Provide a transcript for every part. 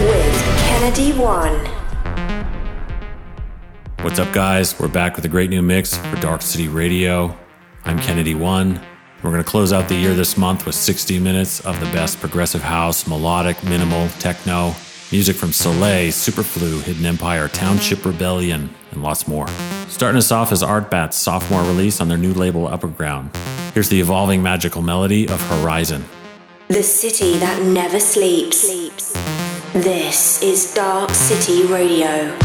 with Kennedy One. What's up, guys? We're back with a great new mix for Dark City Radio. I'm Kennedy One. We're going to close out the year this month with 60 minutes of the best progressive house, melodic, minimal, techno, music from Solee, Superflu, Hidden Empire, Township Rebellion, and lots more. Starting us off is Artbat's sophomore release on their new label Upper Ground. Here's the evolving magical melody of Horizon. The city that never sleeps. This is Dark City Radio.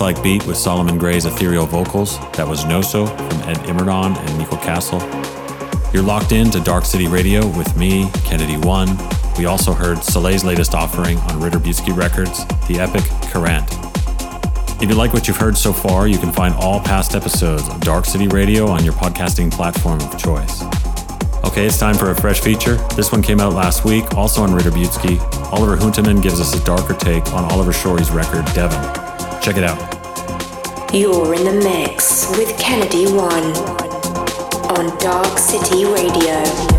Like beat with Solomon Grey's ethereal vocals. That was Noso from Ed Imbernon and Nico Casal. You're locked in to Dark City Radio with me, Kennedy One. We also heard Solee's latest offering on Ritter Butzke Records, the epic Carant. If you like what you've heard so far, you can find all past episodes of Dark City Radio on your podcasting platform of choice. Okay, it's time for a fresh feature. This one came out last week, also on Ritter Butzke. Oliver Huntemann gives us a darker take on Oliver Schories' record, Devon. Check it out. You're in the mix with Kennedy One on Dark City Radio.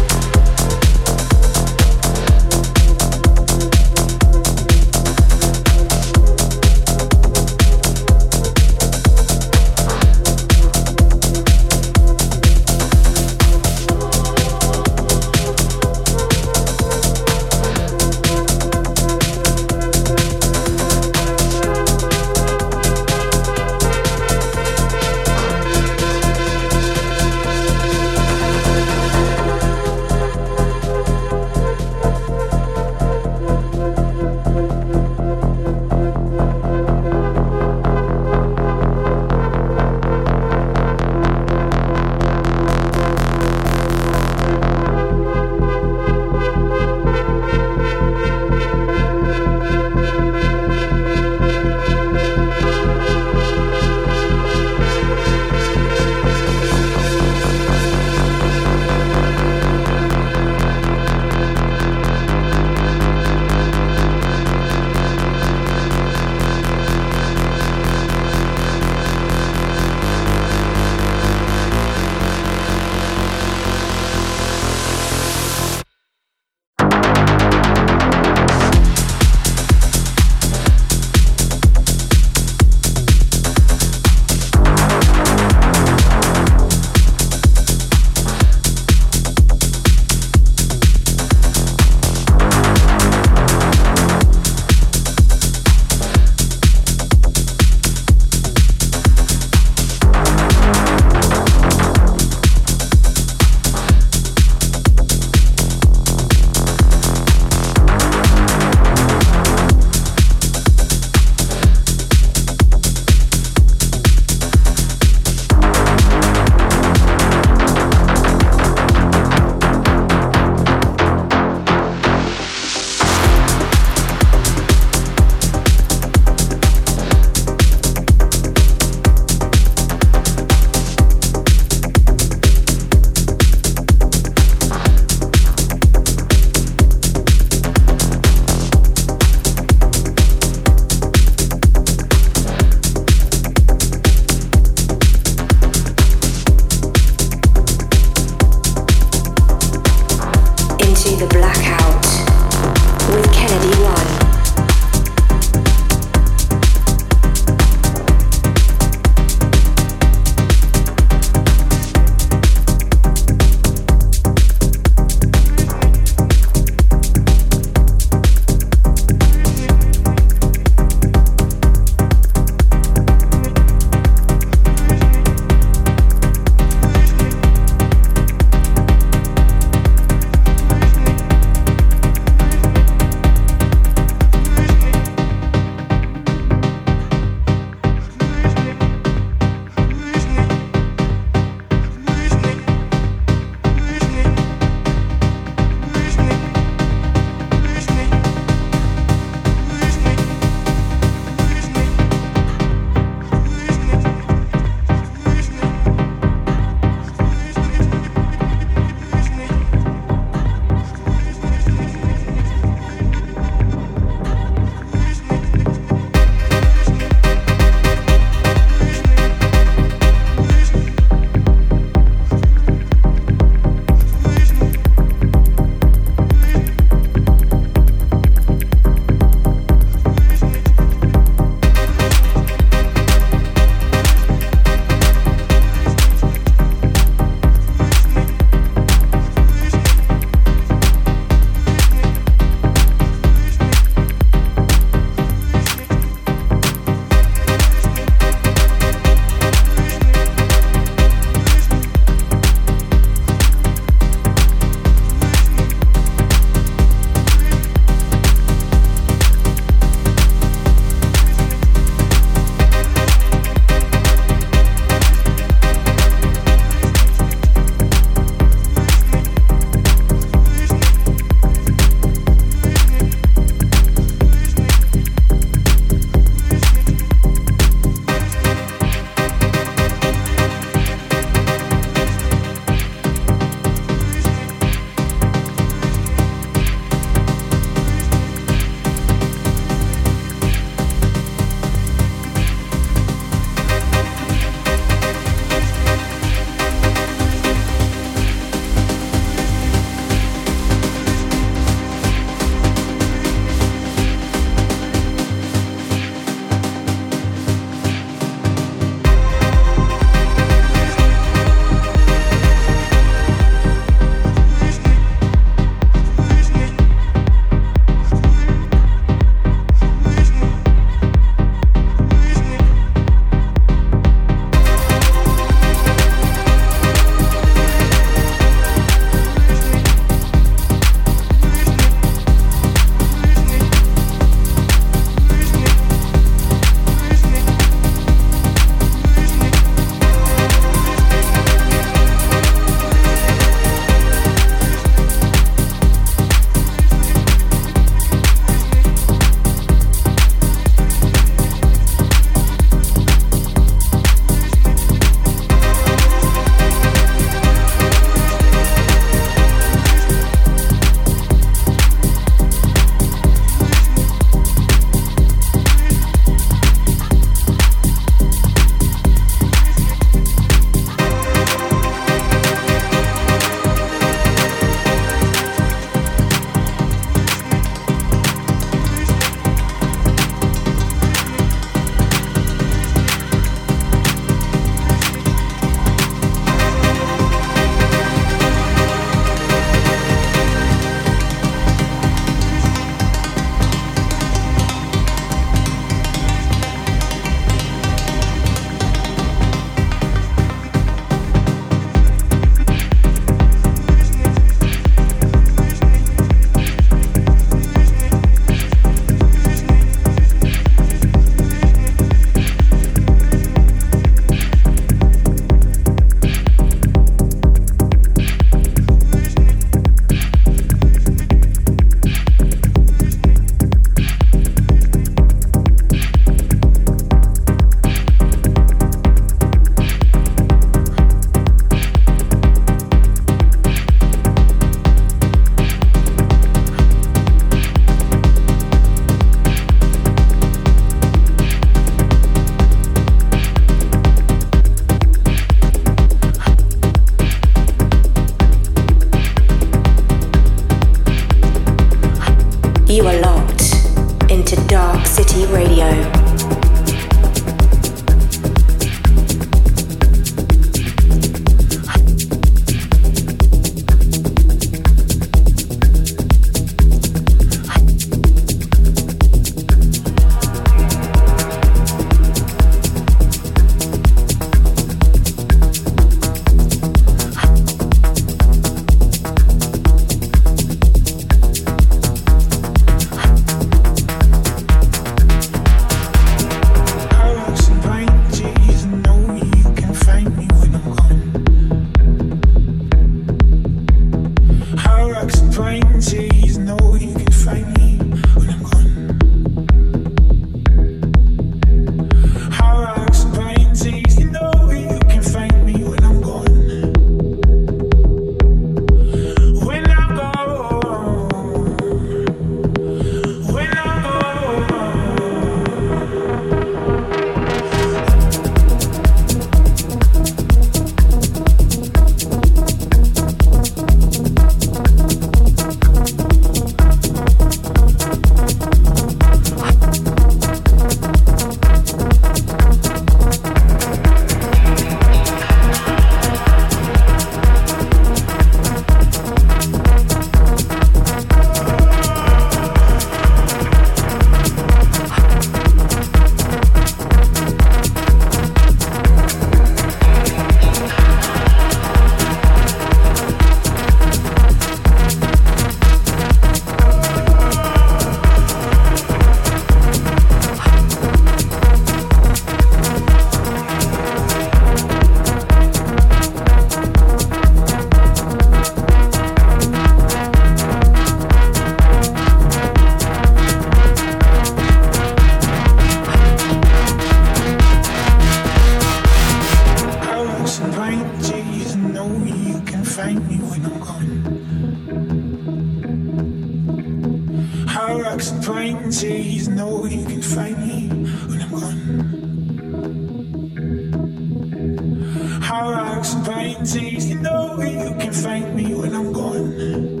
high rocks and paintings. You know you can thank me when I'm gone.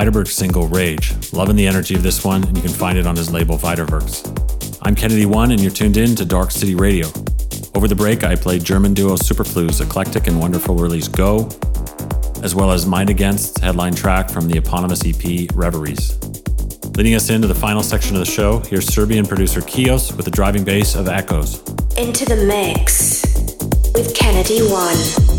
Vitaberg's single Rage. Loving the energy of this one, and you can find it on his label widerworks. I'm Kennedy One, and you're tuned in to Dark City Radio. Over the break, I played German duo Super Flu's eclectic and wonderful release Go, as well as Mind Against headline track from the eponymous EP Reveries. Leading us into the final section of the show, here's Serbian producer Coeus with the driving bass of Echoes. Into the mix with Kennedy One.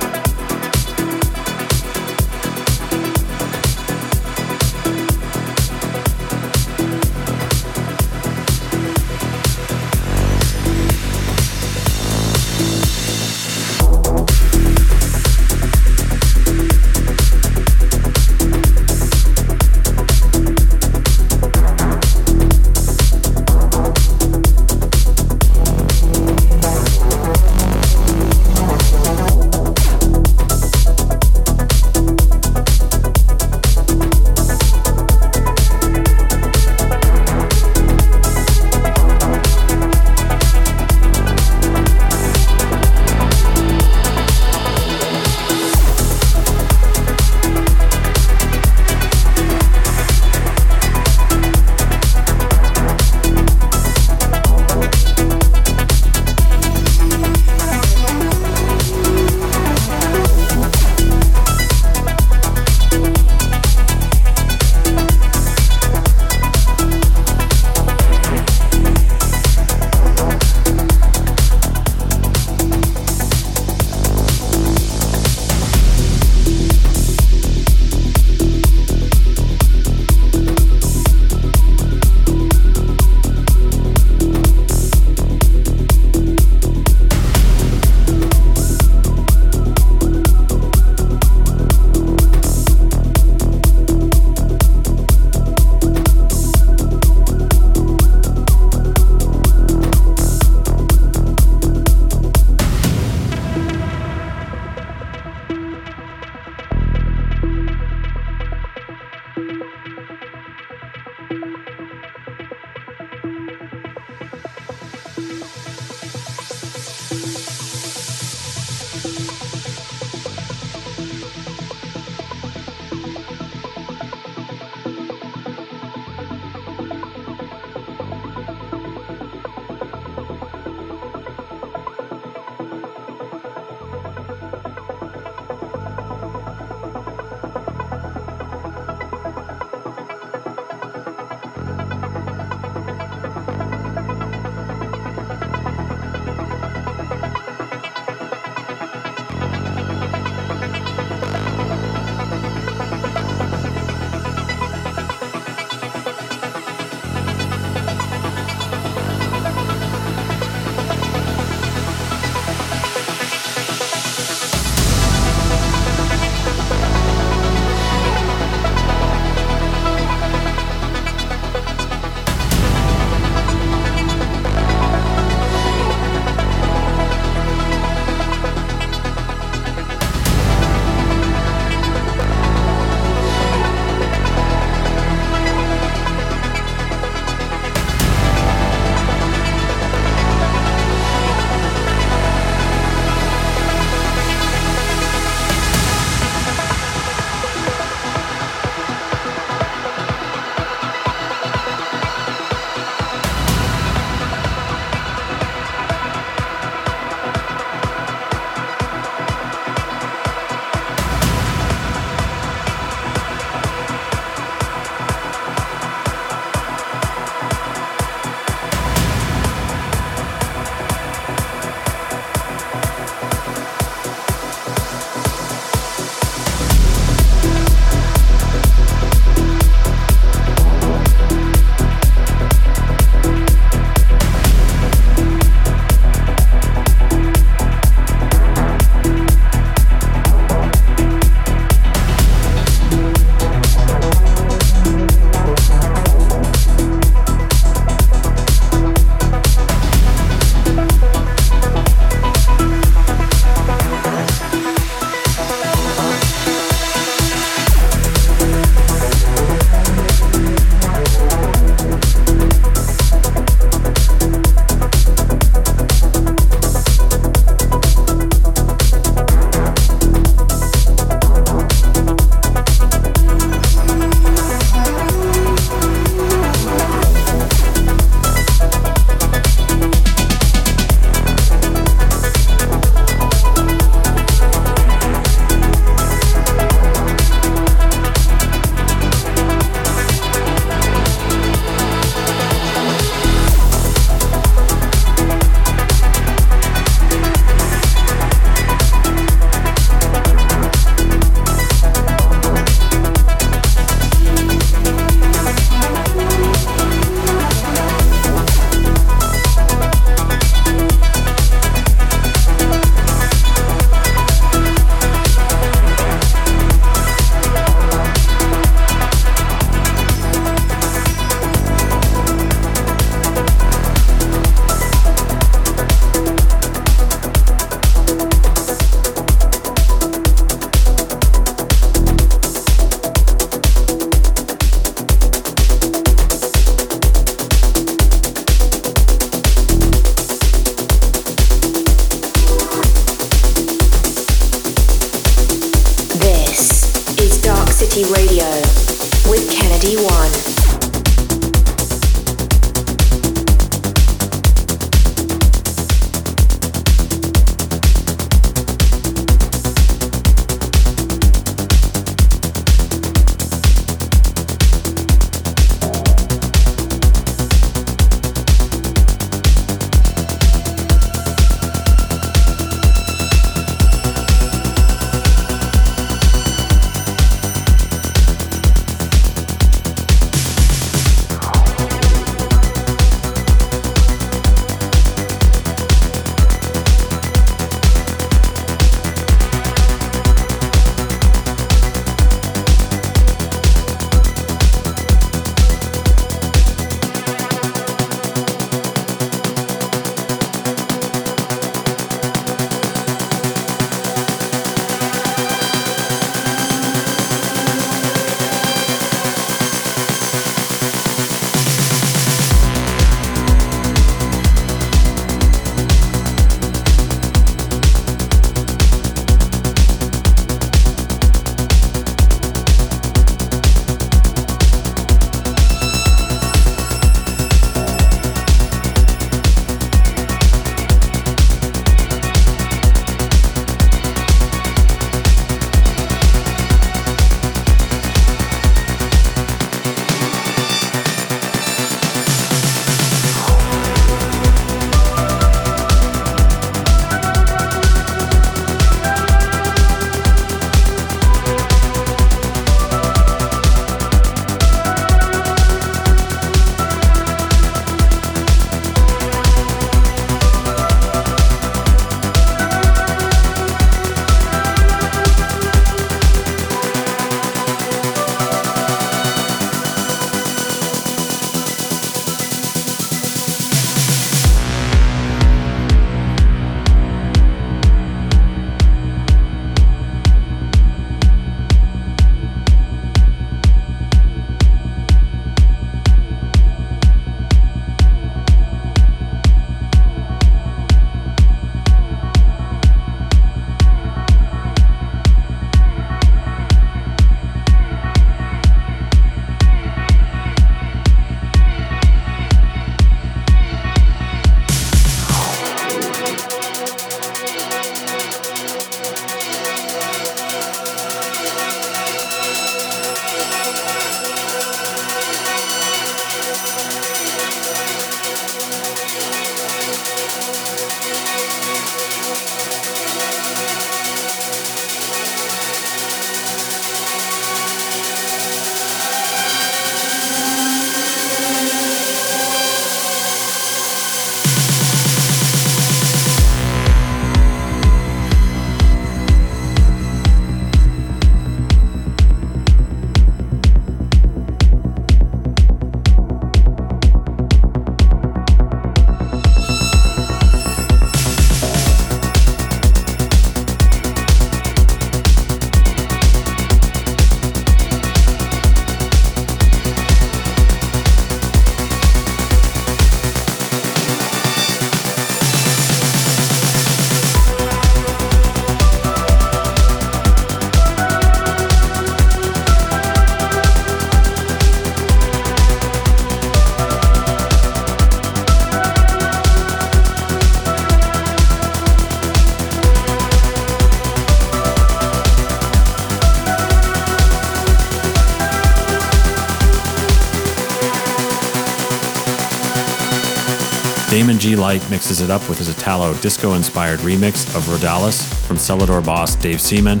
Damon Jee Light mixes it up with his Italo disco inspired remix of Rodales from Selador boss Dave Seaman.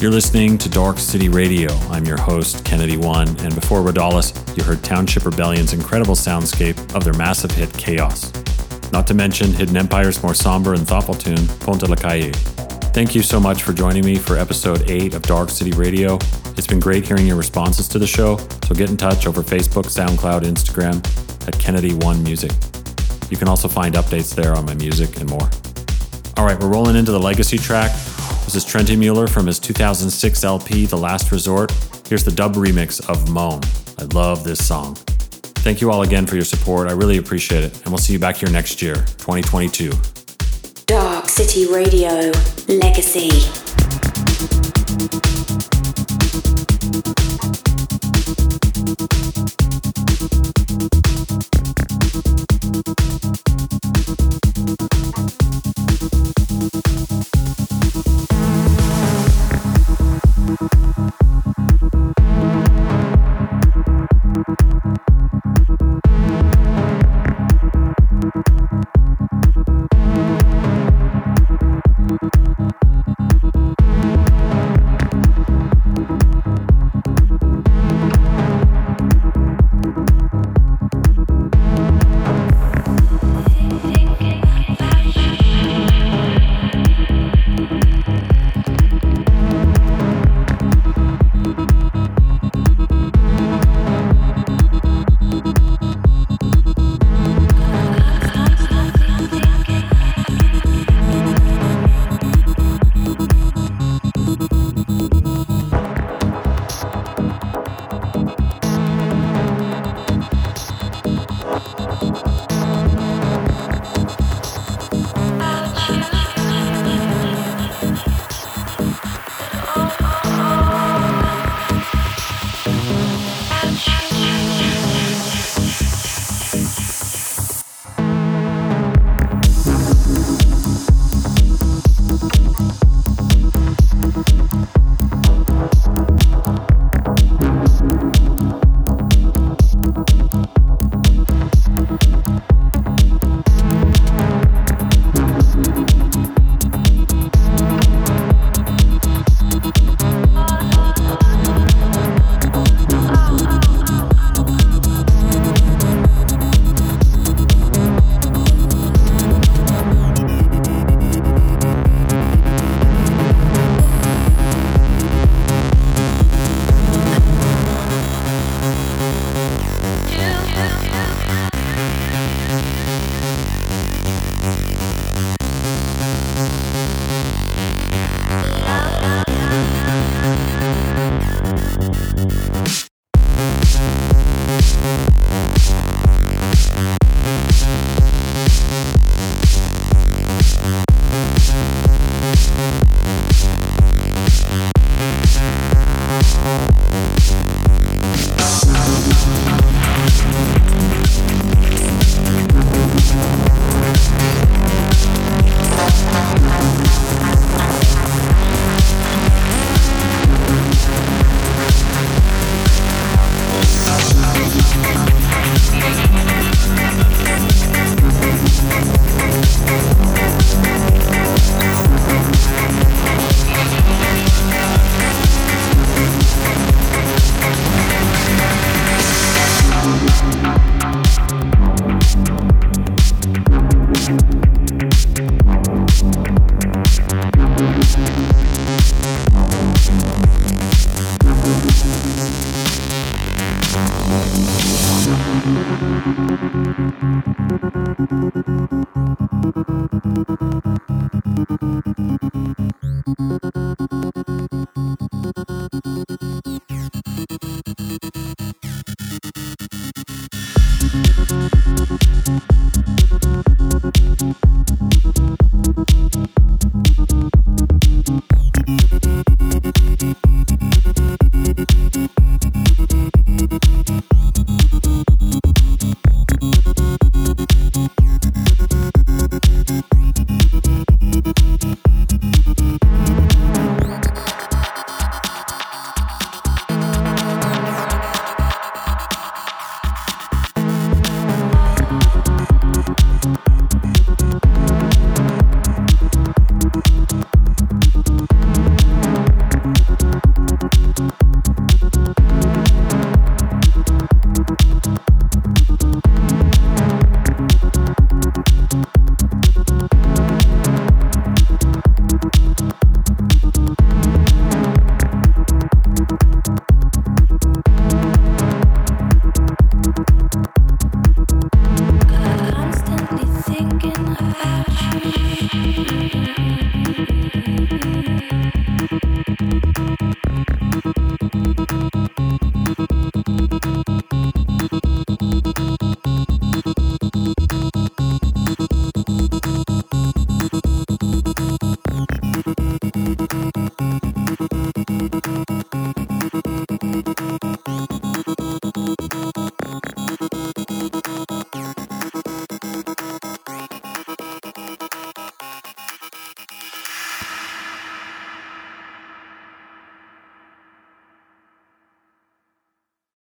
You're listening to Dark City Radio. I'm your host, Kennedy One, and before Rodales, you heard Township Rebellion's incredible soundscape of their massive hit Chaos. Not to mention Hidden Empire's more somber and thoughtful tune, Pont de la Caille. Thank you so much for joining me for episode 8 of Dark City Radio. It's been great hearing your responses to the show, so get in touch over Facebook, SoundCloud, Instagram at Kennedy One Music. You can also find updates there on my music and more. All right, we're rolling into the legacy track. This is Trentemøller from his 2006 LP, The Last Resort. Here's the dub remix of Moan. I love this song. Thank you all again for your support. I really appreciate it. And we'll see you back here next year, 2022. Dark City Radio Legacy.